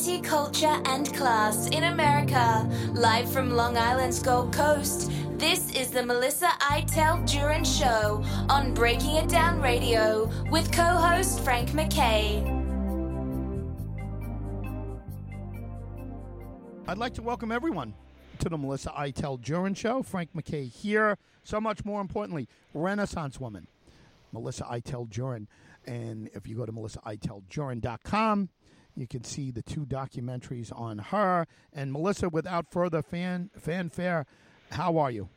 Culture, and class in America. Live from Long Island's Gold Coast, this is the Melissa Iteld Jurin Show on Breaking It Down Radio with co host Frank MacKay. I'd like to welcome everyone to the Melissa Iteld Jurin Show. Frank MacKay here. So much more importantly, Renaissance woman, Melissa Iteld Jurin. And if you go to melissaiteldjurin.com, you can see the two documentaries on her. And Melissa, without further fan fanfare, how are you?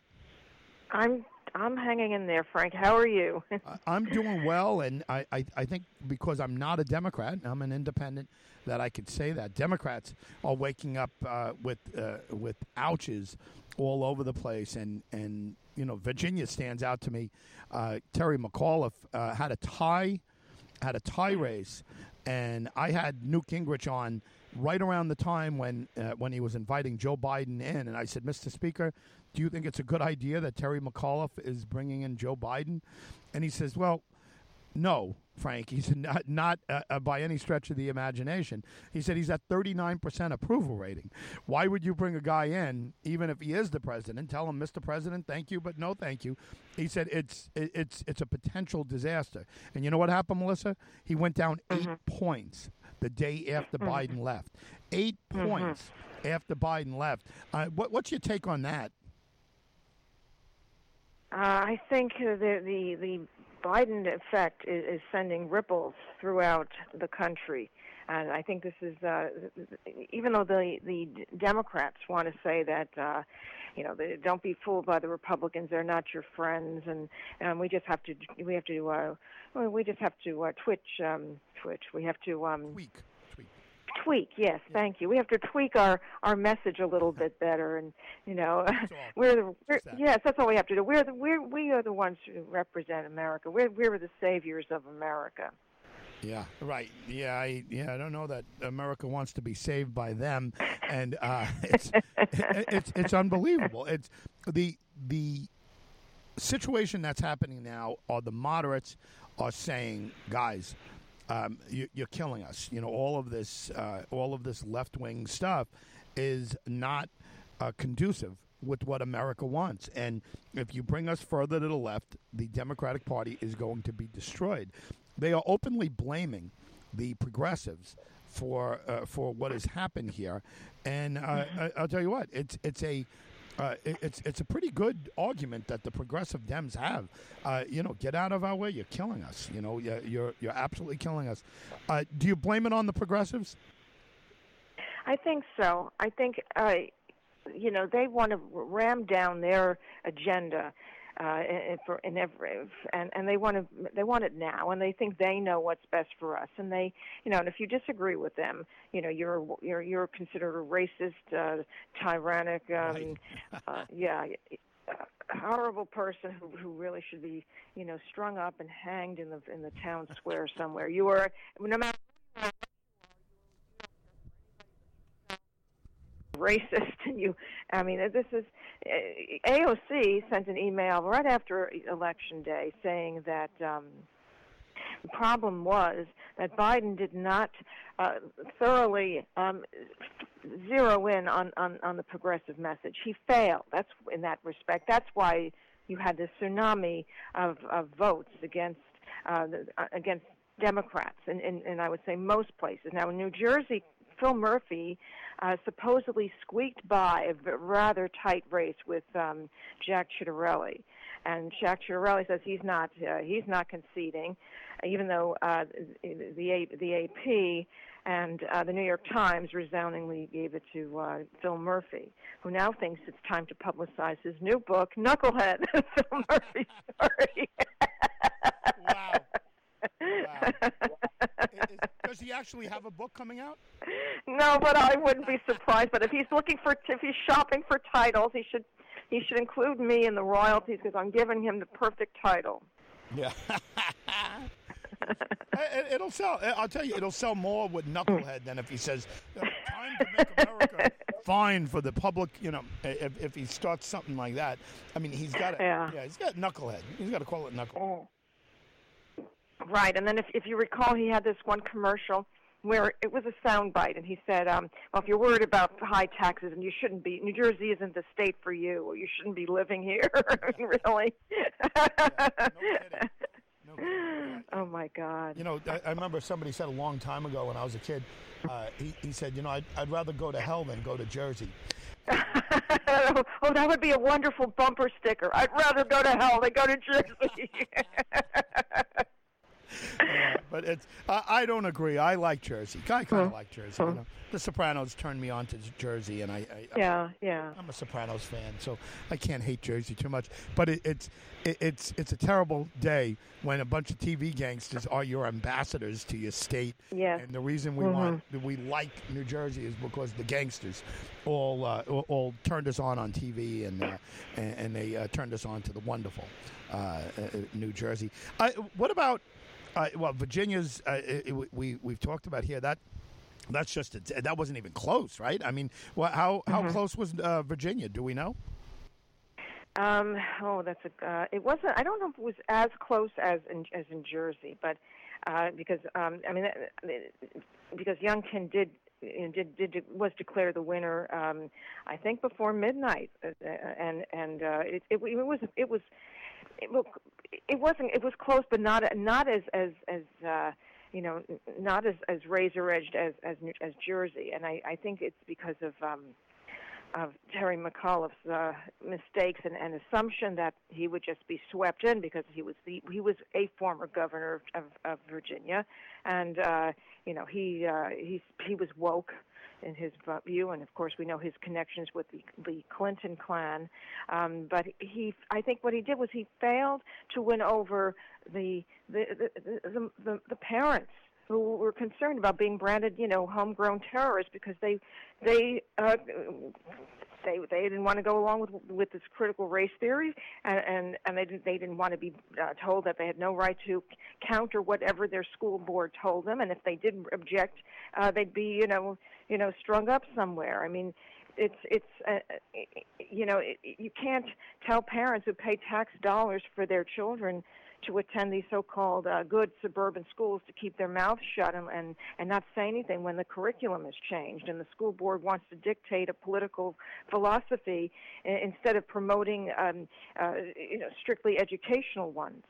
I'm I'm hanging in there, Frank. How are you? I'm doing well, and I, I, I, think because I'm not a Democrat, I'm an independent, that I could say that Democrats are waking up uh, with uh, with ouches all over the place, and and you know Virginia stands out to me. Uh, Terry McAuliffe uh, had a tie, had a tie race, and I had Newt Gingrich on right around the time when uh, when he was inviting Joe Biden in, and I said, Mr. Speaker, do you think it's a good idea that Terry McAuliffe is bringing in Joe Biden? And he says, well, no, Frank. He said, not, not uh, uh, by any stretch of the imagination. He said he's at 39% approval rating. Why would you bring a guy in, even if he is the president, tell him, Mr. President, thank you, but no thank you? He said it's, it's, it's a potential disaster. And you know what happened, Melissa? He went down 8 mm-hmm. points the day after mm-hmm. Biden left. 8 mm-hmm. points after Biden left. Uh, what, what's your take on that? Uh, I think the, the the Biden effect is, is sending ripples throughout the country. And I think this is, uh, even though the the Democrats want to say that, uh, you know, they, don't be fooled by the Republicans; they're not your friends, and and we just have to we have to uh, we just have to uh, twitch um, twitch. We have to um, tweak tweak yes yeah. thank you we have to tweak our our message a little bit better and you know we're the we're, yes that's all we have to do we're the we're we are the ones who represent america we're we're the saviors of america yeah, right. Yeah, I yeah, I don't know that America wants to be saved by them, and uh, it's it's it's unbelievable. It's the the situation that's happening now. Are the moderates are saying, guys, um, you, are killing us. You know, all of this, uh, all of this left wing stuff is not uh, conducive with what America wants. And if you bring us further to the left, the Democratic Party is going to be destroyed. They are openly blaming the progressives for uh, for what has happened here. And uh, I, will tell you what, it's it's a uh, it, it's it's a pretty good argument that the progressive Dems have. Uh, you know, get out of our way. You're killing us. You know, you're you're, absolutely killing us. Uh, do you blame it on the progressives? I think so. I think uh, you know they want to ram down their agenda uh, in, for in every and and they want to they want it now and they think they know what's best for us and they you know and if you disagree with them you know you're you're you're considered a racist uh, tyrannic um, right. uh, yeah a horrible person who who really should be you know strung up and hanged in the in the town square somewhere you are no matter racist and you i mean this is uh, aoc sent an email right after election day saying that um the problem was that Biden did not uh, thoroughly um, zero in on, on, on the progressive message. He failed. That's in that respect. That's why you had this tsunami of, of votes against uh, uh against Democrats, and, and, and I would say most places. Now in New Jersey, Phil Murphy uh, supposedly squeaked by a rather tight race with um, Jack Ciattarelli, and Jack Ciattarelli says he's not uh, he's not conceding, even though uh, the the AP and uh, the New York Times resoundingly gave it to uh, Phil Murphy, who now thinks it's time to publicize his new book, Knucklehead, Phil Murphy's story. wow. Wow. Does he actually have a book coming out? No, but I wouldn't be surprised. But if he's looking for, if he's shopping for titles, he should, he should include me in the royalties because I'm giving him the perfect title. Yeah. it'll sell. I'll tell you, it'll sell more with Knucklehead than if he says, uh, "Time to make America fine for the public." You know, if, if he starts something like that, I mean, he's got to. Yeah. yeah, he's got Knucklehead. He's got to call it Knucklehead. Oh. Right, and then if if you recall, he had this one commercial where it was a soundbite, and he said, um, "Well, if you're worried about high taxes, and you shouldn't be, New Jersey isn't the state for you, or you shouldn't be living here." really? Yeah, no kidding. No kidding. oh my God. You know, I, I remember somebody said a long time ago when I was a kid. Uh, he, he said, you know, I'd, I'd rather go to hell than go to Jersey. oh, that would be a wonderful bumper sticker. I'd rather go to hell than go to Jersey. Yeah, but it's I, I don't agree. I like Jersey. I kind of like Jersey. You know? The Sopranos turned me on to Jersey, and I, I yeah, yeah. I'm a Sopranos fan, so I can't hate Jersey too much. But it, it's it, it's it's a terrible day when a bunch of TV gangsters are your ambassadors to your state. Yes. And the reason we Mhm. want we like New Jersey is because the gangsters all uh, all, all turned us on on TV and uh, and, and they uh, turned us on to the wonderful uh, uh, New Jersey. I, what about uh, well Virginia's? Uh, it, we we've talked about here that. That's just a, that wasn't even close, right? I mean, well, how how close was uh, Virginia? Do we know? Um, oh, that's a. Uh, it wasn't. I don't know if it was as close as in as in Jersey, but uh, because um, I mean, uh, because Youngkin did know, did did was declared the winner. Um, I think before midnight, uh, and and uh, it, it it was it was look it wasn't it was close, but not not as as as. Uh, you know, not as as razor edged as as as Jersey, and I I think it's because of um, of Terry McAuliffe's uh, mistakes and, and assumption that he would just be swept in because he was the he was a former governor of, of, of Virginia, and uh, you know he uh, he he was woke in his view, and of course we know his connections with the the Clinton clan. Um, but he, I think, what he did was he failed to win over the the the, the, the, the parents who were concerned about being branded, you know, homegrown terrorists because they they uh, they they didn't want to go along with with this critical race theory, and and, and they didn't they didn't want to be uh, told that they had no right to counter whatever their school board told them, and if they didn't object, uh, they'd be you know you know strung up somewhere. I mean. It's it's uh, you know it, you can't tell parents who pay tax dollars for their children to attend these so-called uh, good suburban schools to keep their mouths shut and, and and not say anything when the curriculum has changed and the school board wants to dictate a political philosophy instead of promoting um, uh, you know strictly educational ones.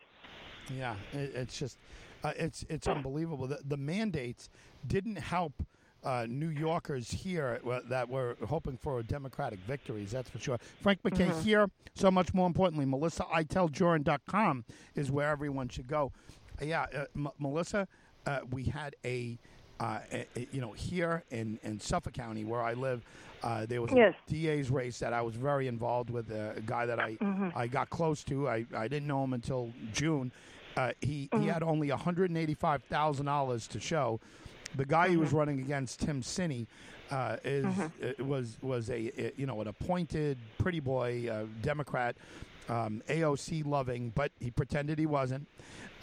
Yeah, it, it's just uh, it's it's unbelievable. The, the mandates didn't help uh, New Yorkers here uh, that were hoping for Democratic victories. That's for sure. Frank MacKay here. So much more importantly, MelissaIteldJurin.com is where everyone should go. Uh, yeah, uh, M- Melissa, uh, we had a. Uh, a- a- you know, here in, in Suffolk County, where I live, uh, there was Yes. a DA's race that I was very involved with. a guy that I I got close to. I, I didn't know him until June. Uh, he he had only one hundred and eighty five thousand dollars to show. The guy he was running against, Tim Sini, uh, is uh, was was a, a you know an appointed pretty boy uh, Democrat, um, AOC loving, but he pretended he wasn't.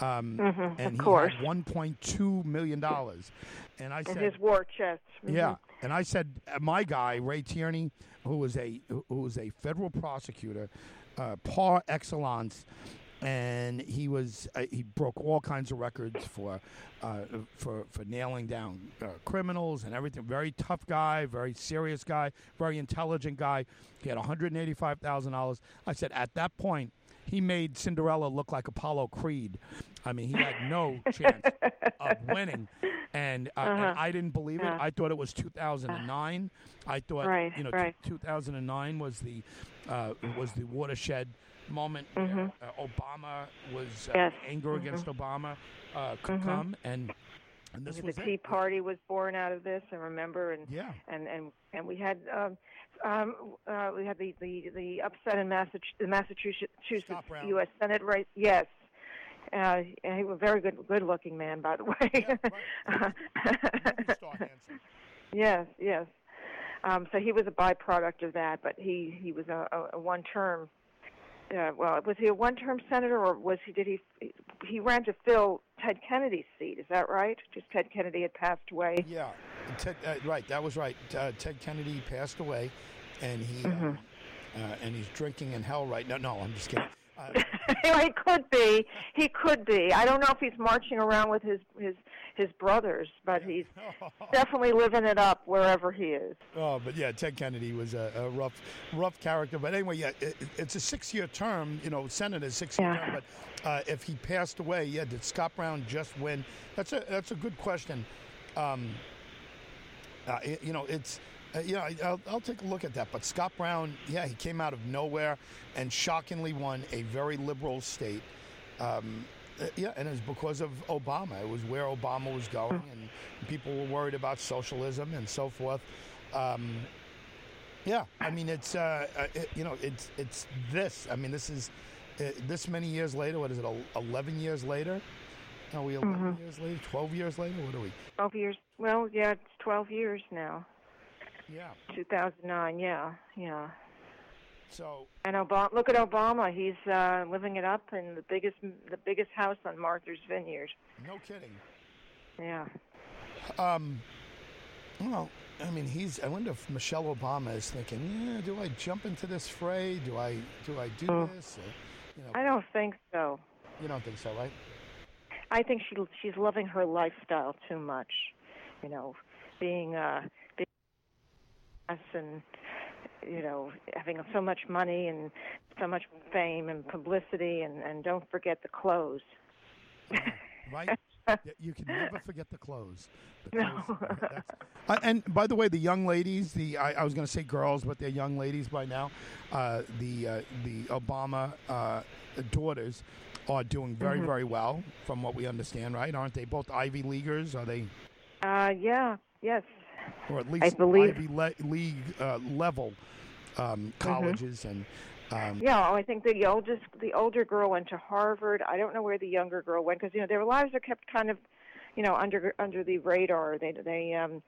Um, and he course. had one point two million dollars, and I And said, his war chest. Mhm. yeah, and I said uh, my guy Ray Tierney, who was a who was a federal prosecutor, uh, par excellence, and he was uh, he broke all kinds of records for uh, for for nailing down uh, criminals and everything. Very tough guy, very serious guy, very intelligent guy. He had one hundred eighty five thousand dollars. I said at that point. He made Cinderella look like Apollo Creed. I mean, he had no chance of winning, and, uh, Uh-huh. I didn't believe it. Yeah. I thought it was 2009. I thought Right, you know right. 2009 was the uh, was the watershed moment. where, uh, Obama was uh, Mm-hmm. Anger against Obama uh, could Mhm. come, and and this the was Tea it. Party was born out of this. I remember, and Yeah. and and and we had um, um, uh, we had the, the, the upset in Massachusetts, the Massachusetts U.S. Senate race. Yes, uh, and he was a very good good looking man, by the way. Yeah, right. Movie star handsome. yes, yes. Um, so he was a byproduct of that, but he he was a, a, a one term. Uh, well, was he a one term senator, or was he? Did he? He ran to fill Ted Kennedy's seat. Is that right? Just Ted Kennedy had passed away. Yeah, Ted, uh, right. That was right. Uh, Ted Kennedy passed away, and he Mm-hmm. um, uh, and he's drinking in hell right now. No, I'm just kidding. He could be. He could be. I don't know if he's marching around with his his his brothers, but he's definitely living it up wherever he is. Oh, but yeah, Ted Kennedy was a, a rough, rough character. But anyway, yeah, it, it's a six-year term. You know, senator's six-year Yeah. term. But uh, if he passed away, yeah, did Scott Brown just win? That's a that's a good question. Um, uh, it- you know, it's. Uh, yeah, I- I'll, I'll take a look at that. But Scott Brown, yeah, he came out of nowhere and shockingly won a very liberal state. Um, uh, yeah, and it was because of Obama. It was where Obama was going, and people were worried about socialism and so forth. Um, yeah, I mean, it's uh, uh, it, you know, it's it's this. I mean, this is uh, this many years later. What is it? Eleven years later? Are we 11 years later? Twelve years later? What are we? Twelve years. Well, yeah, it's twelve years now. Yeah. 2009. Yeah, yeah. So And Obama, look at Obama. He's uh, living it up in the biggest the biggest house on Martha's Vineyard. no kidding. Yeah. Um, well, I mean, he's. I wonder if Michelle Obama is thinking, yeah, do I jump into this fray? Do I do I do Oh. this? Or, you know, I don't think so. you don't think so, right? I think she she's loving her lifestyle too much. You know, being uh and you know having so much money and so much fame and publicity and and don't forget the clothes. right? You can never forget the clothes. The No. clothes, uh, and by the way, the young ladies, the I, I was going to say girls, but they're young ladies by now. Uh, the uh, the Obama uh, daughters are doing very Mm-hmm. very well, from what we understand, right? Aren't they both Ivy Leaguers? Are they, Uh yeah, yes. Or at least believe- Ivy le- League uh, level um, colleges and. Um, Yeah, oh, I think the oldest, the older girl went to Harvard. I don't know where the younger girl went because you know their lives are kept kind of, you know, under under the radar. They they um,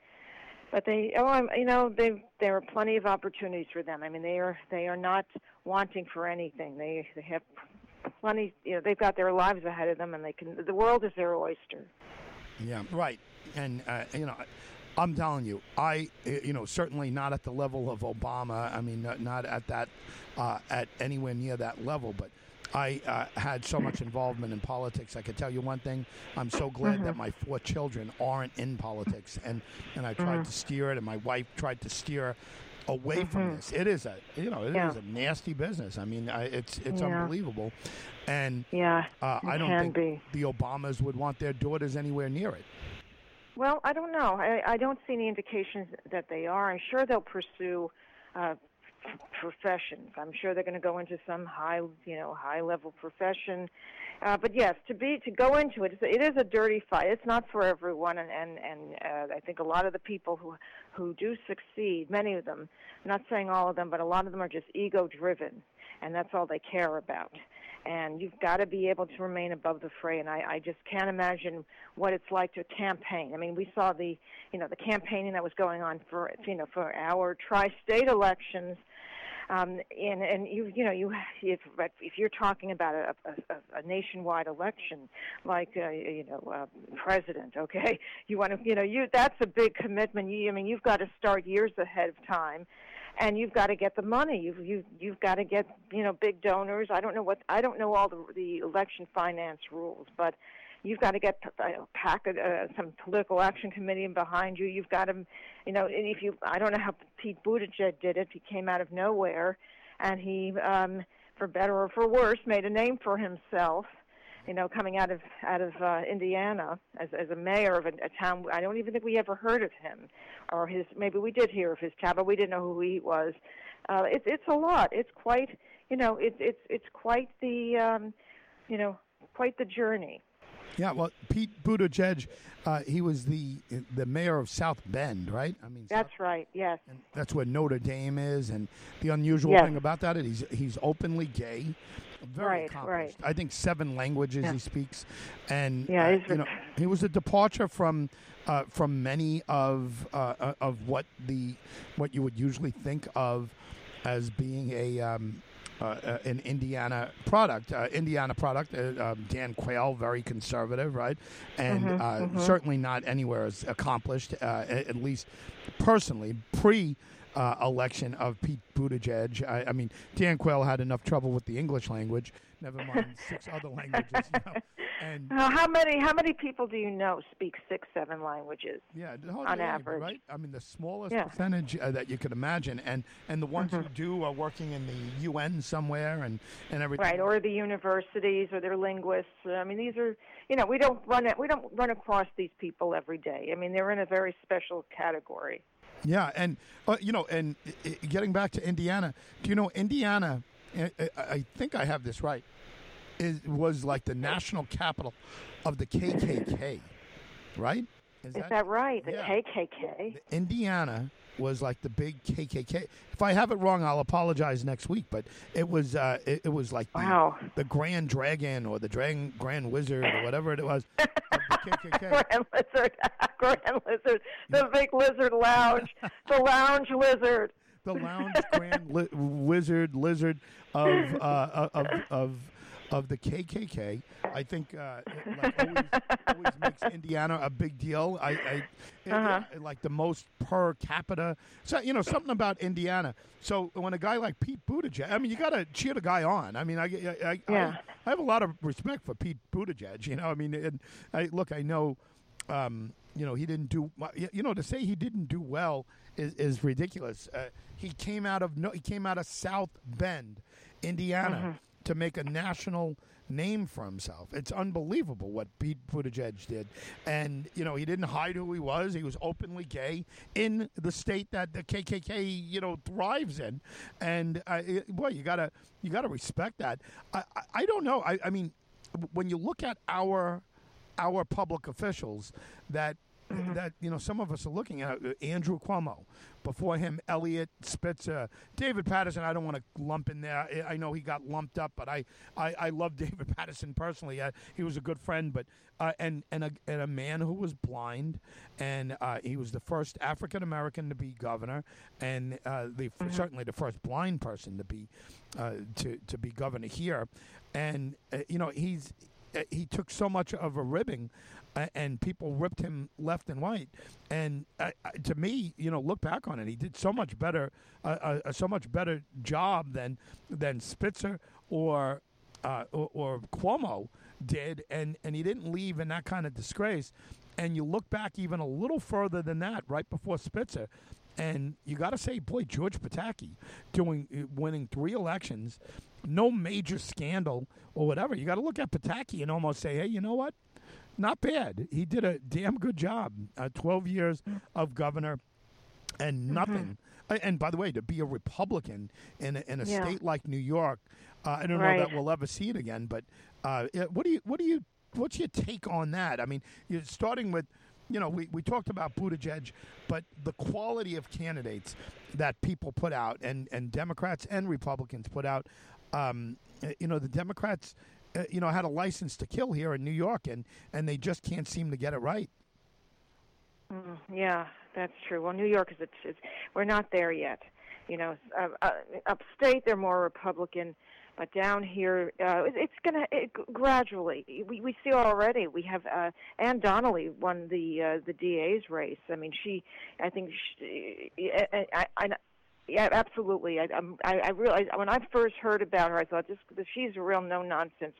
but they oh I'm, you know they there are plenty of opportunities for them. I mean they are they are not wanting for anything. They they have plenty. You know they've got their lives ahead of them and they can. The world is their oyster. Yeah, right. And uh, you know, I'm telling you, I uh, you know certainly not at the level of Obama. I mean, not, not at that uh, at anywhere near that level, but. I uh, had so much involvement in politics. I could tell you one thing. I'm so glad that my four children aren't in politics, and, and I tried to steer it, and my wife tried to steer away from this. It is a you know it is Yeah. a nasty business. I mean, I, it's it's Yeah. unbelievable, and Yeah, uh, I don't think be. the Obamas would want their daughters anywhere near it. Well, I don't know. I, I don't see any indications that they are. I'm sure they'll pursue uh, professions. I'm sure they're going to go into some high, you know, high-level profession. Uh, but yes, to be to go into it, it is a dirty fight. It's not for everyone, and and and uh, I think a lot of the people who who do succeed, many of them, I'm not saying all of them, but a lot of them are just ego-driven, and that's all they care about and you've got to be able to remain above the fray. And I, I just can't imagine what it's like to campaign. I mean, we saw the, you know, the campaigning that was going on for, you know, for our tri-state elections. Um, and and you you know you if if you're talking about a, a, a nationwide election like uh, you know uh, president okay you want to you know you that's a big commitment you I mean you've got to start years ahead of time and you've got to get the money. You've you you've got to get you know big donors. I don't know what I don't know all the the election finance rules, but you've got to get a pack uh, some political action committee behind you. You've got to, you know, if you I don't know how Pete Buttigieg did it. He came out of nowhere, and he, um, for better or for worse, made a name for himself you know, coming out of out of uh, Indiana as as a mayor of a, a town. I don't even think we ever heard of him, or his. Maybe we did hear of his town, but we didn't know who he was. Uh, it's it's a lot. It's quite, you know, it's it's it's quite the, um, you know, quite the journey. Yeah, well, Pete Buttigieg, uh, he was the the mayor of South Bend, right? I mean, That's right. Yes. and that's where Notre Dame is. And the unusual Yes. thing about that is he's he's openly gay, very Right, accomplished. right. I think seven languages Yeah. he speaks, and Yeah, uh, you know, he was a departure from. Uh, from many of uh, of what the what you would usually think of as being a um, an Indiana product. Uh, Indiana product. Uh, um, Dan Quayle, very conservative, right, and uh, certainly not anywhere as accomplished. Uh, at least personally, pre uh, election of Pete Buttigieg. I, I mean, Dan Quayle had enough trouble with the English language. Never mind six other languages. You know? And Uh, how many how many people do you know speak six seven languages? yeah, on average. right? I mean, the smallest Yeah. percentage uh, that you could imagine, and and the ones who do are working in the UN somewhere and and everything. Right, or the universities, or they're linguists. I mean, these are you know we don't run it. We don't run across these people every day. I mean, they're in a very special category. Yeah, and uh, you know, and uh, uh, getting back to Indiana, do you know Indiana? uh, uh, I think I have this right. Is was like the national capital of the KKK, right? Is that right? The yeah. KKK. Indiana was like the big KKK. If I have it wrong, I'll apologize next week. But it was uh, it, it was like the, Wow. the Grand Dragon or the Dragon Grand Wizard or whatever it was the KKK. Grand lizard, grand lizard, the big lizard lounge, the lounge lizard. the lounge grand li- wizard lizard of uh, of of of the KKK. I think uh, it, like always, always makes Indiana a big deal. I, I it- Uh-huh. it- like the most per capita. So you know something about Indiana. So when a guy like Pete Buttigieg, I mean, you got to cheer the guy on. I mean, I I, I, Yeah. I, I have a lot of respect for Pete Buttigieg. You know, I mean, and I look, I know. Um, you know, he didn't do. You know, to say he didn't do well is, is ridiculous. Uh, he came out of no, he came out of South Bend, Indiana, to make a national name for himself. It's unbelievable what Pete Buttigieg did, and you know, he didn't hide who he was. He was openly gay in the state that the KKK, you know, thrives in, and uh, it- boy, you gotta you gotta respect that. I I, I don't know. I, I mean, when you look at our our public officials that that you know some of us are looking at uh, Andrew Cuomo before him Eliot Spitzer David Paterson I don't want to lump in there. I I know he got lumped up but I I, I love David Paterson personally. Uh, he was a good friend but uh, and and a, and a man who was blind and uh, he was the first African American to be governor and uh, the certainly the first blind person to be uh, to to be governor here. And uh, you know he's he took so much of a ribbing uh, and people ripped him left and right. And uh, uh, to me you know look back on it he did so much better uh, uh, so much better job than than Spitzer or uh, or, or Cuomo did. And and he didn't leave in that kind of disgrace. And you look back even a little further than that right before Spitzer and you got to say, boy, George Pataki doing uh, winning three elections, no major scandal or whatever. You got to look at Pataki and almost say, hey, you know what? Not bad. He did a damn good job. Uh, Twelve years of governor and nothing. Uh, And by the way, to be a Republican in a, in a Yeah. state like New York, uh, I don't know that we'll ever see it again. But uh, what do you what do you what's your take on that? I mean, you're starting with. You know, we, we talked about Buttigieg, but the quality of candidates that people put out, and, and Democrats and Republicans put out, um, uh, you know, the Democrats, uh, you know, had a license to kill here in New York, and, and they just can't seem to get it right. Mm, yeah, that's true. Well, New York is it's, it's we're not there yet. You know, uh, uh, upstate they're more Republican, but down here uh, it, it's going to gradually. We we see already. We have uh, Anne Donnelly won the uh, the DA's race. I mean, she. I think. She, I, I, I, yeah, absolutely. I, I'm, I, I realized when I first heard about her, I thought this, she's a real no nonsense,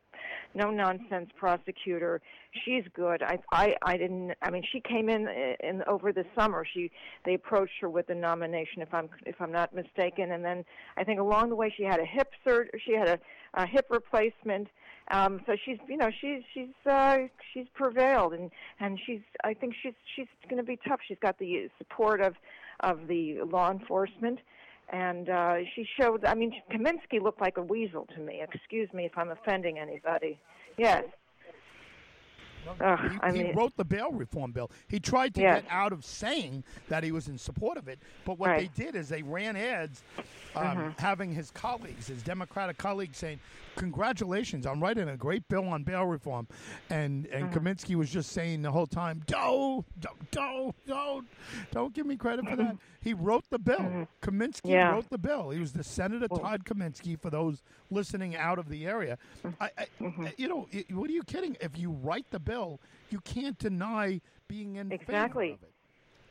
no nonsense prosecutor. She's good. I, I, I didn't. I mean, she came in in over the summer. She, they approached her with the nomination, if I'm, if I'm not mistaken. And then I think along the way she had a hip sur- She had a, a hip replacement. Um, so she's, you know, she's she's uh, she's prevailed, and and she's. I think she's she's going to be tough. She's got the support of of the law enforcement, and uh, she showed. I mean, Kaminsky looked like a weasel to me. Excuse me if I'm offending anybody. Yes. Ugh, he, I he wrote the bail reform bill. He tried to Yes. get out of saying that he was in support of it, but what Right. they did is they ran ads um, Mm-hmm. having his colleagues, his Democratic colleagues, saying, "Congratulations, I'm writing a great bill on bail reform," and and Mm-hmm. Kaminsky was just saying the whole time, "Don't, don't, don't, don't, don't give me credit for that." He wrote the bill. Kaminsky Mm-hmm. Yeah. wrote the bill. He was the Senator Todd Kaminsky for those listening out of the area. Mm-hmm. I, I, You know, what are you kidding? If you write the bill, you can't deny being in favor Exactly.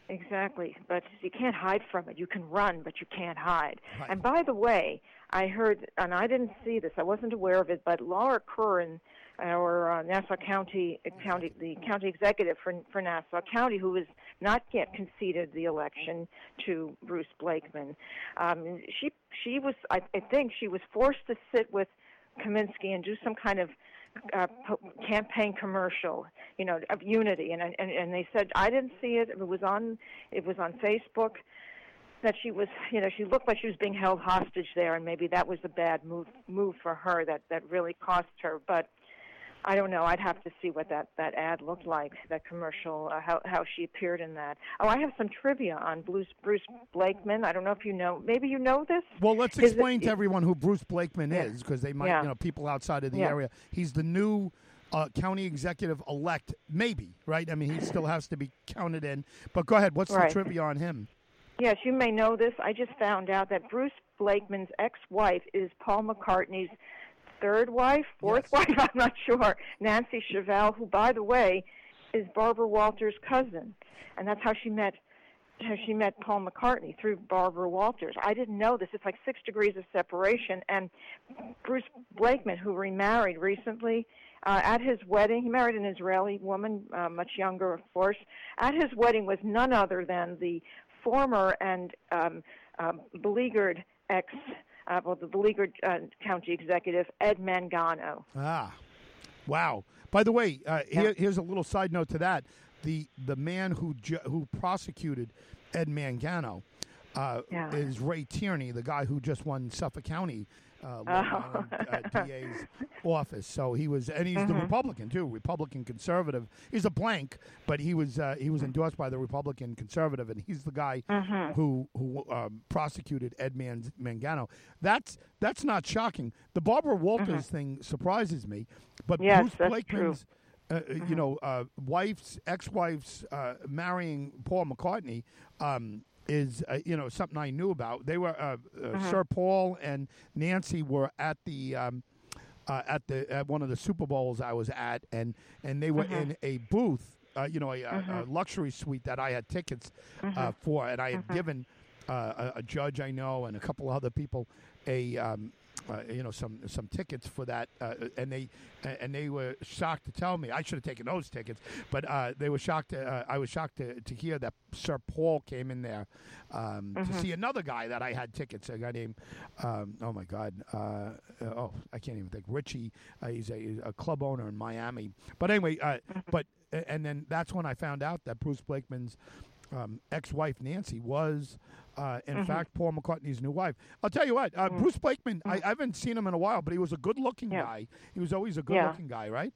Exactly, but you can't hide from it. You can run, but you can't hide. Right. And by the way, I heard, and I didn't see this, I wasn't aware of it, but Laura Curran, our uh, Nassau County County the county executive for for Nassau County, who has not yet conceded the election to Bruce Blakeman, um, she she was I, I think she was forced to sit with Kaminsky and do some kind of uh, po- campaign commercial, you know, of unity, and, and and they said I didn't see it. It was on it was on Facebook that she was, you know, she looked like she was being held hostage there, and maybe that was a bad move move for her that that really cost her. But I don't know. I'd have to see what that that ad looked like, that commercial, uh, how how she appeared in that. Oh, I have some trivia on Bruce Bruce Blakeman. I don't know if you know. Maybe you know this. Well, let's Is it- explain to everyone who Bruce Blakeman Yeah. is, because they might, Yeah. you know, people outside of the Yeah. area. He's the new uh, county executive elect, maybe, right? I mean, he still has to be counted in. But go ahead. What's Right. the trivia on him? Yes, you may know this. I just found out that Bruce Blakeman's ex-wife is Paul McCartney's third wife, fourth Yes. wife. I'm not sure. Nancy Shevell, who, by the way, is Barbara Walters' cousin, and that's how she met. How she met Paul McCartney through Barbara Walters. I didn't know this. It's like six degrees of separation. And Bruce Blakeman, who remarried recently, uh, at his wedding, he married an Israeli woman, uh, much younger, of course. At his wedding was none other than the former and um, um, beleaguered ex, uh, well, the beleaguered uh, county executive Ed Mangano. Ah, wow. By the way, uh, Yeah. here, here's a little side note to that. The the man who ju- who prosecuted Ed Mangano uh, Yeah. is Ray Tierney, the guy who just won Suffolk County uh, Oh. Island, uh, DA's office. So he was, and he's the Mm-hmm. Republican too, Republican conservative. He's a blank, but he was uh, he was endorsed by the Republican conservative, and he's the guy Mm-hmm. who who um, prosecuted Ed Man- Mangano. That's that's not shocking. The Barbara Walters thing surprises me, but Mm-hmm. Yes, Bruce Blakeman's. Uh, uh, you know, uh, wife's ex-wife's uh, marrying Paul McCartney um, is uh, you know something I knew about. They were uh, uh, Sir Paul and Nancy were at the um, uh, at the at one of the Super Bowls I was at, and and they were in a booth, uh, you know, a, a, a luxury suite that I had tickets uh, for, and I had given uh, a, a judge I know and a couple other people a. Um, uh, you know some some tickets for that, uh, and they and they were shocked to tell me I should have taken those tickets, but uh, they were shocked. To, uh, I was shocked to, to hear that Sir Paul came in there um, to see another guy that I had tickets. A guy named um, oh my god, uh, oh I can't even think Richie. Uh, he's a, a club owner in Miami. But anyway, uh, but and then that's when I found out that Bruce Blakeman's um, ex-wife Nancy was, uh, in fact, Paul McCartney's new wife. I'll tell you what, uh, Bruce Blakeman. I, I haven't seen him in a while, but he was a good-looking Yeah. guy. He was always a Yeah. good-looking guy, right?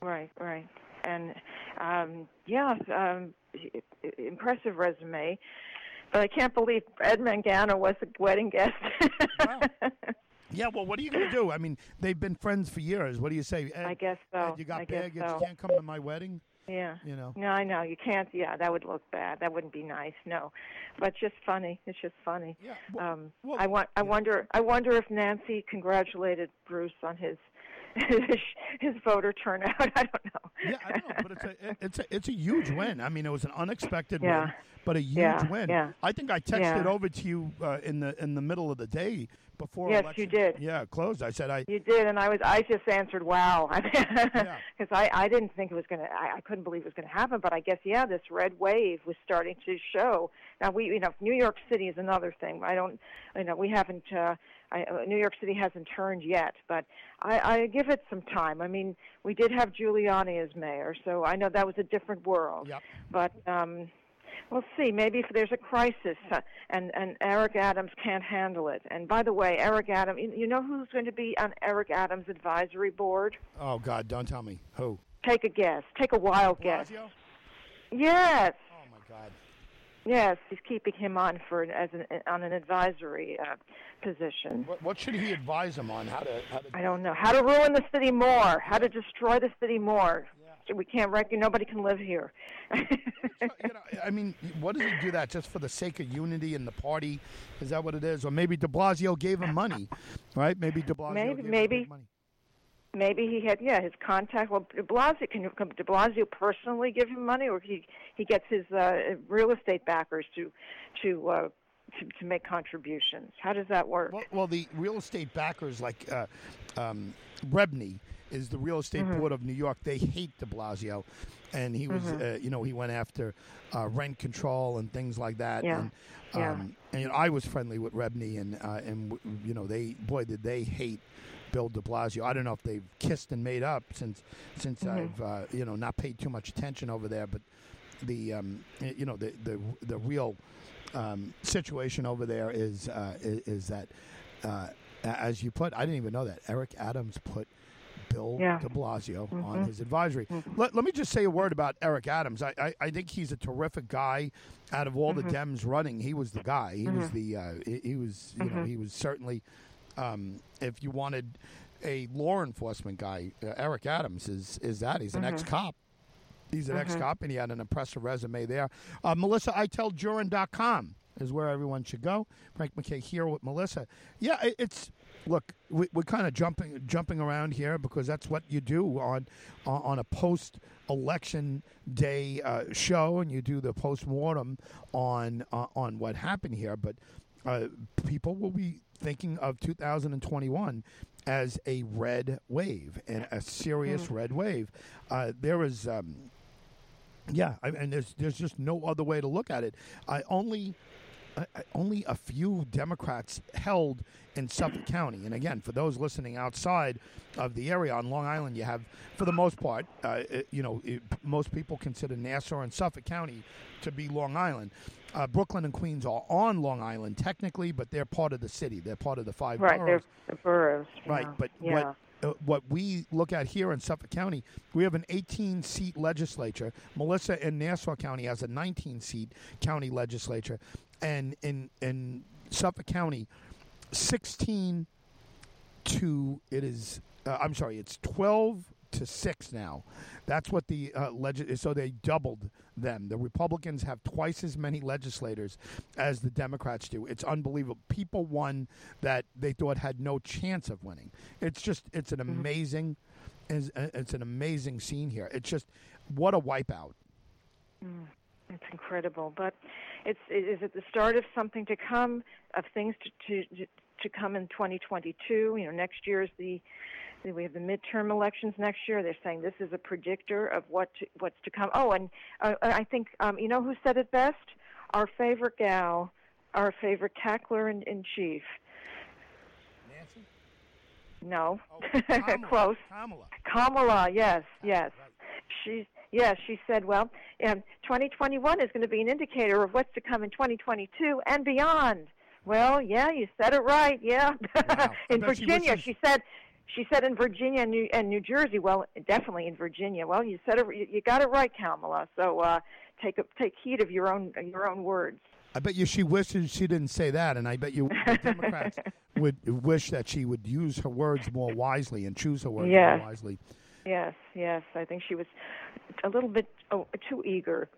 Right, right. And um, yeah, um, impressive resume. But I can't believe Ed Mangano was a wedding guest. Wow. Yeah. Well, what are you going to do? I mean, they've been friends for years. What do you say? Ed, I guess so. Ed, you got I baggage. so. You can't come to my wedding. Yeah. You know. No, I know you can't. Yeah, that would look bad. That wouldn't be nice. No, but just funny. It's just funny. Yeah. Well, Um, well, I want. I yeah. wonder. I wonder if Nancy congratulated Bruce on his his, his voter turnout. I don't know. yeah, I don't know, but it's a it's a it's a huge win. I mean, it was an unexpected Yeah. win, but a huge Yeah, win. yeah. I think I texted Yeah. over to you uh, in the in the middle of the day before. Yes, election. you did. Yeah, closed. I said I. You did, and I was. I just answered, "Wow," because Yeah. I I didn't think it was gonna. I, I couldn't believe it was gonna happen. But I guess yeah, this red wave was starting to show. Now we, you know, New York City is another thing. I don't, you know, we haven't. Uh, I, uh, New York City hasn't turned yet, but I, I give it some time. I mean, we did have Giuliani as mayor, so I know that was a different world. Yep. But um, we'll see. Maybe if there's a crisis uh, and and Eric Adams can't handle it. And by the way, Eric Adams, you, you know who's going to be on Eric Adams' advisory board? Oh God, don't tell me who. Take a guess. Take a wild guess. Blasio? Yes. Oh my God. Yes, he's keeping him on for an, as an on an advisory uh, position. What, what should he advise him on? How to how to I don't know how to ruin the city more, how to destroy the city more. So we can't reckon nobody can live here. you know, I mean, what does he do that just for the sake of unity in the party? Is that what it is? Or maybe De Blasio gave him money, right? Maybe De Blasio Maybe- gave him maybe. big money. maybe he had yeah his contact. Well, De Blasio can De Blasio personally give him money, or he he gets his uh, real estate backers to to. Uh, to, to make contributions. How does that work? Well, well the real estate backers like uh, um, REBNY is the real estate Mm-hmm. board of New York. They hate De Blasio, and he was, Mm-hmm. uh, you know, he went after uh, rent control and things like that. Yeah. And, Yeah. um, and you know, I was friendly with REBNY, and uh, and you know, they boy did they hate Bill De Blasio. I don't know if they've kissed and made up since since Mm-hmm. I've uh, you know not paid too much attention over there, but the um, you know the the the real um, situation over there is uh, is, is that uh, as you put, I didn't even know that Eric Adams put Bill Yeah. Mm-hmm. Blasio on his advisory. Let, let me just say a word about Eric Adams. I, I, I think he's a terrific guy. Out of all Mm-hmm. the Dems running, he was the guy. He was the uh, he, he was you Mm-hmm. know he was certainly um, if you wanted a law enforcement guy, uh, Eric Adams is is that he's an Mm-hmm. ex cop. He's an ex cop, and he had an impressive resume there. Uh, Melissa, IteldJurin.com is where everyone should go. Frank MacKay here with Melissa. Yeah, it, it's look, we, we're kind of jumping jumping around here because that's what you do on on, on a post election day uh, show, and you do the post mortem on uh, on what happened here. But uh, people will be thinking of 2021 as a red wave and a serious red wave. Uh, there is. Um, yeah, I, and there's there's just no other way to look at it. I only only a few Democrats held in Suffolk County, and again, for those listening outside of the area on Long Island, you have, for the most part, uh, you know, it, most people consider Nassau and Suffolk County to be Long Island. Uh, Brooklyn and Queens are on Long Island technically, but they're part of the city. They're part of the five right, boroughs. they're the boroughs. Right, yeah. but yeah. what uh, what we look at here in Suffolk County, we have an 18 seat legislature. Melissa in Nassau County has a 19 seat county legislature, and in in Suffolk County, 16 to it is. Uh, I'm sorry, it's 12 to six now. That's what the uh, legis- So they doubled them. The Republicans have twice as many legislators as the Democrats do. It's unbelievable. People won that they thought had no chance of winning. It's just it's an amazing, it's, it's an amazing scene here. It's just what a wipeout. It's incredible, but it's is it the start of something to come, of things to to to come in 2022? You know, next year is the we have the midterm elections next year. They're saying this is a predictor of what to, what's to come. Oh, and uh, I think um, you know who said it best? Our favorite gal, our favorite tackler in, in chief. Nancy? No, Oh, Kamala. close. Kamala. Kamala, yes, yes. Right. She, yes, she said, well, um, 2021 is going to be an indicator of what's to come in 2022 and beyond. Well, yeah, you said it right. Yeah, I in bet she Virginia, she said. She said in Virginia and New, and New Jersey. Well, definitely in Virginia. Well, you said it. You, you got it right, Kamala. So uh, take a, take heed of your own your own words. I bet you she wishes she didn't say that, and I bet you Democrats would wish that she would use her words more wisely and choose her words Yes. more wisely. Yes, yes. I think she was a little bit oh, too eager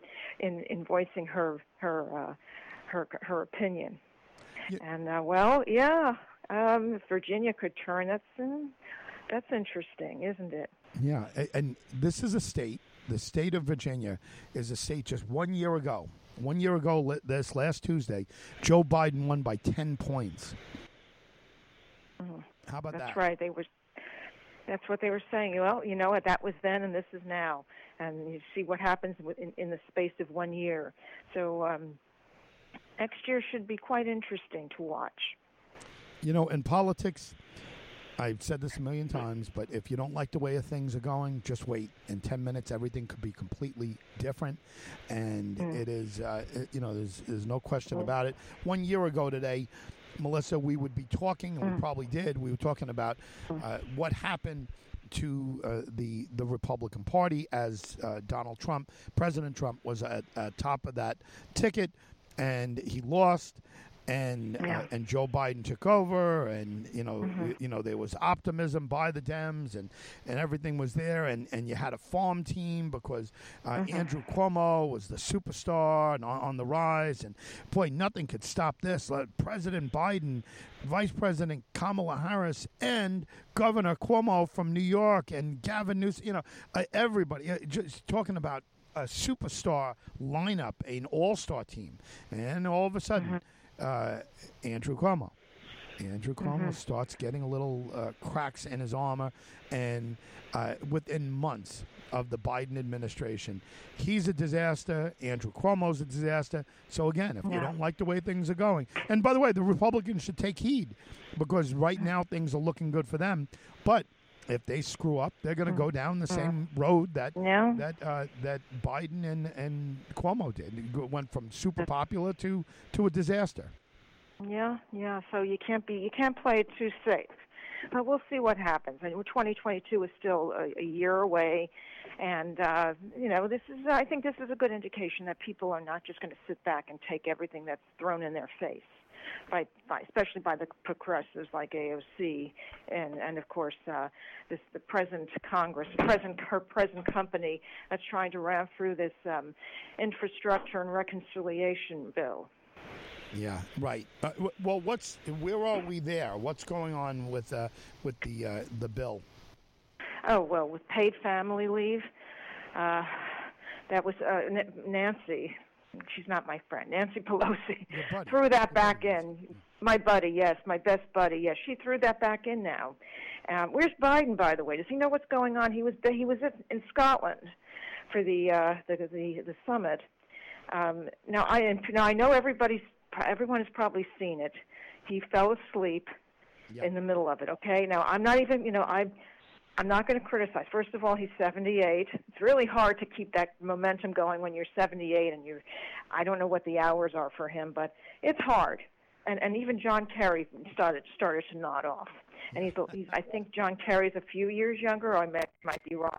in in voicing her her uh, her her opinion. Yeah. And uh, well, yeah, um, if Virginia could turn. That's that's interesting, isn't it? Yeah, and this is a state. The state of Virginia is a state. Just one year ago, one year ago, this last Tuesday, Joe Biden won by ten points. How about Mm-hmm. That's right. They were. That's what they were saying. Well, you know, what? that was then, and this is now, and you see what happens within in the space of one year. So um, next year should be quite interesting to watch. You know, in politics, I've said this a million times, but if you don't like the way things are going, just wait. In 10 minutes, everything could be completely different. And it is, uh, it- you know, there's, there's no question about it. One year ago today, Melissa, we would be talking, and we probably did, we were talking about uh, what happened to uh, the the Republican Party as uh, Donald Trump, President Trump, was at, at top of that ticket, and he lost. And Yeah. uh, and Joe Biden took over, and you know Mm-hmm. you, know there was optimism by the Dems, and and everything was there, and and you had a farm team because uh, Mm-hmm. Andrew Cuomo was the superstar and on, on the rise, and boy, nothing could stop this. Let President Biden, Vice President Kamala Harris, and Governor Cuomo from New York, and Gavin Newsom, you know, uh, everybody uh, just talking about a superstar lineup, an all-star team, and all of a sudden, uh, Andrew Cuomo. Andrew Cuomo starts getting a little uh, cracks in his armor, and uh, within months of the Biden administration, he's a disaster. Andrew Cuomo's a disaster. So again, if you don't like the way things are going, and by the way, the Republicans should take heed because right now things are looking good for them, but if they screw up, they're going to go down the same road that Yeah. that uh, that Biden and and Cuomo did. It went from super popular to to a disaster. Yeah, yeah. So you can't be you can't play it too safe. But we'll see what happens. And 2022 is still a, a year away, and uh, you know this is I think this is a good indication that people are not just going to sit back and take everything that's thrown in their face. By, by, especially by the progressives like AOC, and and of course uh, this the present Congress, present her present company that's trying to ram through this um, infrastructure and reconciliation bill. Yeah, right. Uh, w- well, what's where are we there? What's going on with uh, with the uh, the bill? Oh well, with paid family leave, uh, that was uh, Nancy. She's not my friend. Nancy Pelosi threw that back in. My buddy, yes, my best buddy, yes. She threw that back in now. Um, where's Biden, by the way? Does he know what's going on? He was he was in Scotland for the uh, the, the the summit. Um, now I now I know everybody's everyone has probably seen it. He fell asleep Yep. in the middle of it. Okay. Now I'm not even you know I. I'm not going to criticize. First of all, he's 78. It's really hard to keep that momentum going when you're 78 and you're. I don't know what the hours are for him, but it's hard. And and even John Kerry started started to nod off. And he's, he's I think John Kerry's a few years younger. I might might be wrong.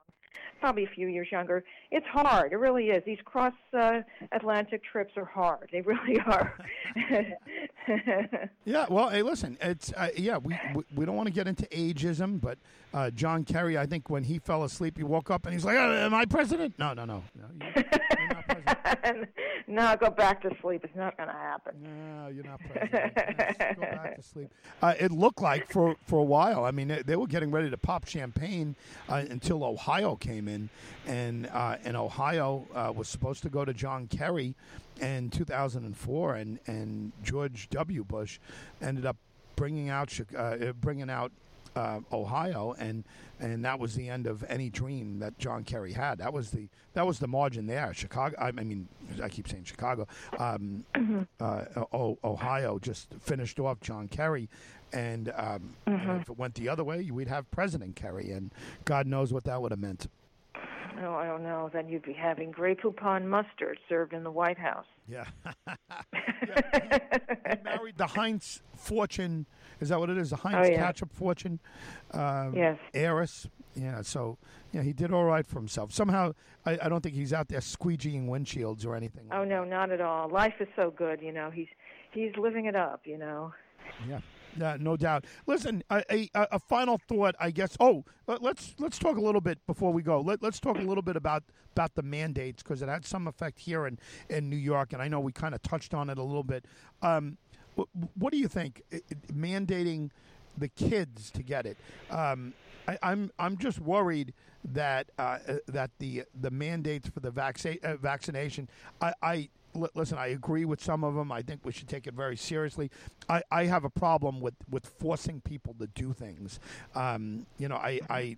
Probably a few years younger. It's hard. It really is. These cross uh, Atlantic trips are hard. They really are. Yeah, well, hey, listen, it's uh, yeah, we, we we don't want to get into ageism, but uh, John Kerry, I think when he fell asleep, he woke up and he's like, "Am I president?" No, no, no, no, you- you're not president. no, go back to sleep. It's not going to happen. No, you're not. Yes, go back to sleep. Uh, it looked like for for a while. I mean, they, they were getting ready to pop champagne uh, until Ohio came in, and uh, and Ohio uh, was supposed to go to John Kerry in 2004, and and George W. Bush ended up bringing out uh, bringing out uh, Ohio, and and that was the end of any dream that John Kerry had. That was the that was the margin there. Chicago. I, I mean, I keep saying Chicago. Um, uh, o- Ohio just finished off John Kerry, and, um, and if it went the other way, we'd have President Kerry, and God knows what that would have meant. Oh, I don't know. Then you'd be having Grey Poupon mustard served in the White House. Yeah. he married the Heinz fortune. Is that what it is? The Heinz Oh, yeah. ketchup fortune. Um, Yes. Heiress. Yeah. So yeah, he did all right for himself. Somehow, I, I don't think he's out there squeegeeing windshields or anything. Oh like no, not at all. Life is so good, you know. He's he's living it up, you know. Yeah, yeah, no doubt. Listen, a, a, a final thought, I guess. Oh, let- let's let's talk a little bit before we go. Let, let's talk a little bit about about the mandates because it had some effect here in in New York, and I know we kind of touched on it a little bit. Um, what, do you think? Mandating the kids to get it. Um, I, I'm I'm just worried that uh, uh, that the the mandates for the vaccine uh, vaccination. I, I listen. I agree with some of them. I think we should take it very seriously. I, I have a problem with, with forcing people to do things. Um, you know, I. I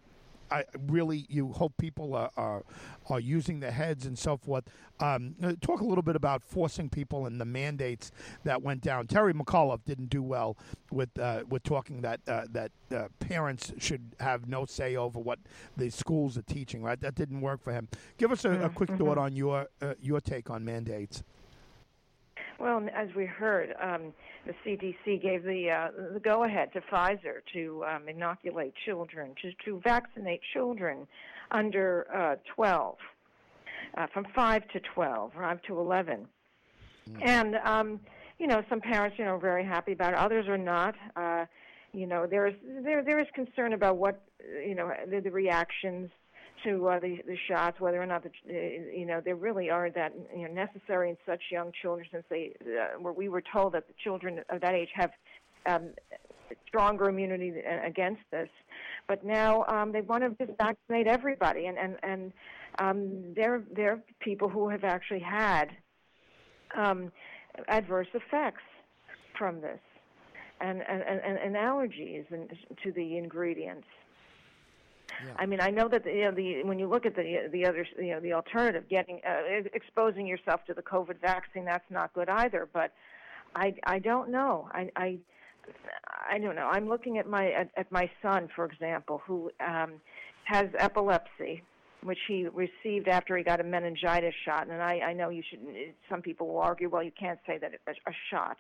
I really, you hope people are, are are using their heads and so forth. Um, uh, talk a little bit about forcing people and the mandates that went down. Terry McAuliffe didn't do well with uh, with talking that uh, that uh, parents should have no say over what the schools are teaching. Right, that didn't work for him. Give us a, a quick thought on your uh, your take on mandates. Well, as we heard, um, the CDC gave the uh, the go ahead to Pfizer to um, inoculate children, to, to vaccinate children under uh, 12, uh, from 5 to 12, or 5 to 11. And, um, you know, some parents, you know, are very happy about it. Others are not. Uh, you know, there is there there is concern about what you know the, the reactions to uh, the the shots, whether or not the uh, you know they really are that you know necessary in such young children, since they uh, where we were told that the children of that age have um, stronger immunity against this. But now um, they want to just vaccinate everybody, and and and um, there there are people who have actually had um, adverse effects from this, and and, and, and allergies and to the ingredients. Yeah. I mean, I know that you know, the when you look at the the other you know the alternative, getting uh, exposing yourself to the COVID vaccine, that's not good either. But I I don't know. I I I don't know. I'm looking at my at, at my son, for example, who um, has epilepsy, which he received after he got a meningitis shot. And I, I know you should. Some people will argue, well, you can't say that a, a shot,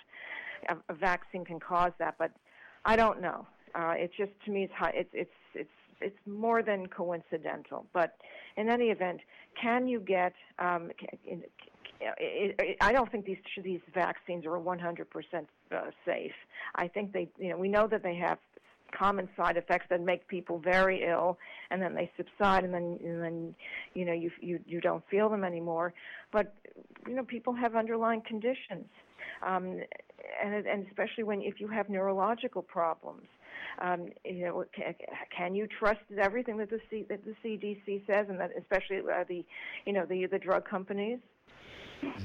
a, a vaccine can cause that, but I don't know. Uh, it's just to me, it's high, it's it's it's it's more than coincidental. But in any event, can you get um, can, I don't think these these vaccines are 100% uh, safe. I think they, you know, we know that they have common side effects that make people very ill, and then they subside, and then and then you know you you you don't feel them anymore. But you know people have underlying conditions, um, and and especially when if you have neurological problems. Um, you know, can, can you trust everything that the C, that the CDC says, and that especially uh, the, you know, the the drug companies?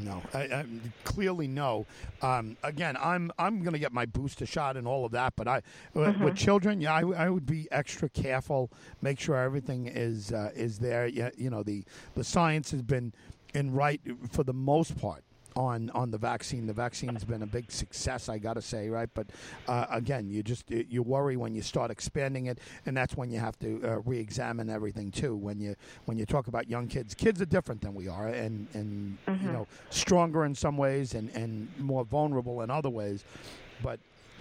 No, I, I, clearly no. Um, again, I'm I'm going to get my booster shot and all of that, but I mm-hmm. with children, yeah, I, I, would be extra careful, make sure everything is uh, is there. Yeah, you know the the science has been in right for the most part on on the vaccine. The vaccine's been a big success, I got to say, right? But uh, again, you just you worry when you start expanding it, and that's when you have to uh, re-examine everything too. When you when you talk about young kids, kids are different than we are, and and mm-hmm. you know stronger in some ways and and more vulnerable in other ways, but.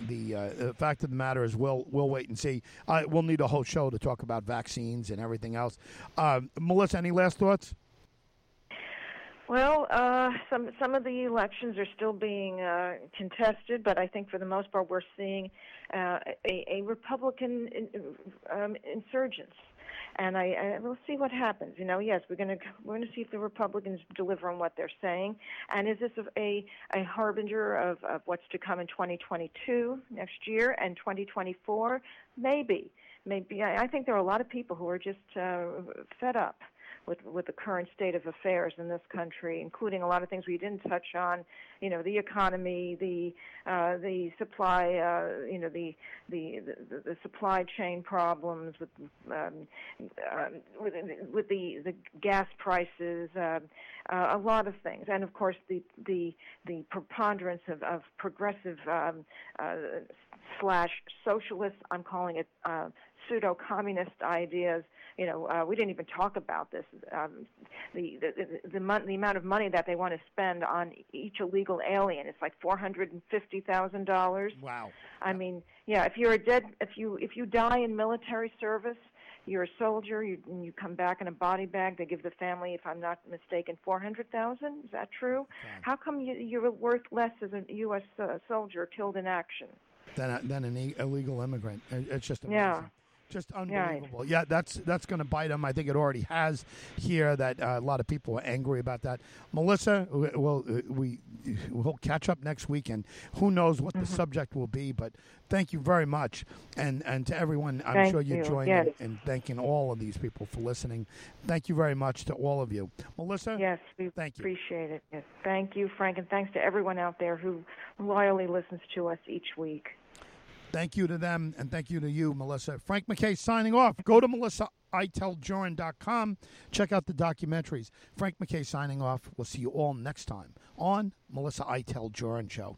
The, uh, the fact of the matter is, we'll we'll wait and see. we'll need a whole show to talk about vaccines and everything else. Um, Melissa, any last thoughts? Well, uh, some some of the elections are still being uh, contested, but I think for the most part we're seeing uh, a, a Republican in, um, insurgence, and I, I we'll see what happens. You know, yes, we're going to we're going to see if the Republicans deliver on what they're saying, and is this a a harbinger of, of what's to come in 2022 next year and 2024? Maybe, maybe. I, I think there are a lot of people who are just uh, fed up with with the current state of affairs in this country, including a lot of things we didn't touch on. You know, the economy, the uh, the supply, uh, you know, the, the the the supply chain problems with um, uh, with, with the the gas prices, uh, uh, a lot of things, and of course the the the preponderance of of progressive um, uh, slash socialist. I'm calling it. Uh, pseudo communist ideas you know, uh, we didn't even talk about this. Um, the the the, the, mon- the amount of money that they want to spend on each illegal alien, it's like four hundred and fifty thousand dollars. Wow. I mean, yeah, if you're a dead, if you if you die in military service, you're a soldier. You you come back in a body bag. They give the family, if I'm not mistaken, four hundred thousand. Is that true? Okay. How come you, you're worth less as a U.S. Uh, soldier killed in action? Than, a, than an illegal immigrant. It's just amazing. Yeah. Just unbelievable. Yeah, yeah that's that's going to bite them. I think it already has here. That uh, a lot of people are angry about that. Melissa, well, uh, we we'll catch up next week, and who knows what mm-hmm. the subject will be. But thank you very much, and and to everyone, I'm thank sure you, you. join yes. in, in, thanking all of these people for listening. Thank you very much to all of you, Melissa. Yes, we thank you. appreciate it. Yes, thank you, Frank, and thanks to everyone out there who loyally listens to us each week. Thank you to them, and thank you to you, Melissa. Frank MacKay signing off. Go to MelissaIteldJurin.com. Check out the documentaries. Frank MacKay signing off. We'll see you all next time on Melissa Iteld Jurin Show.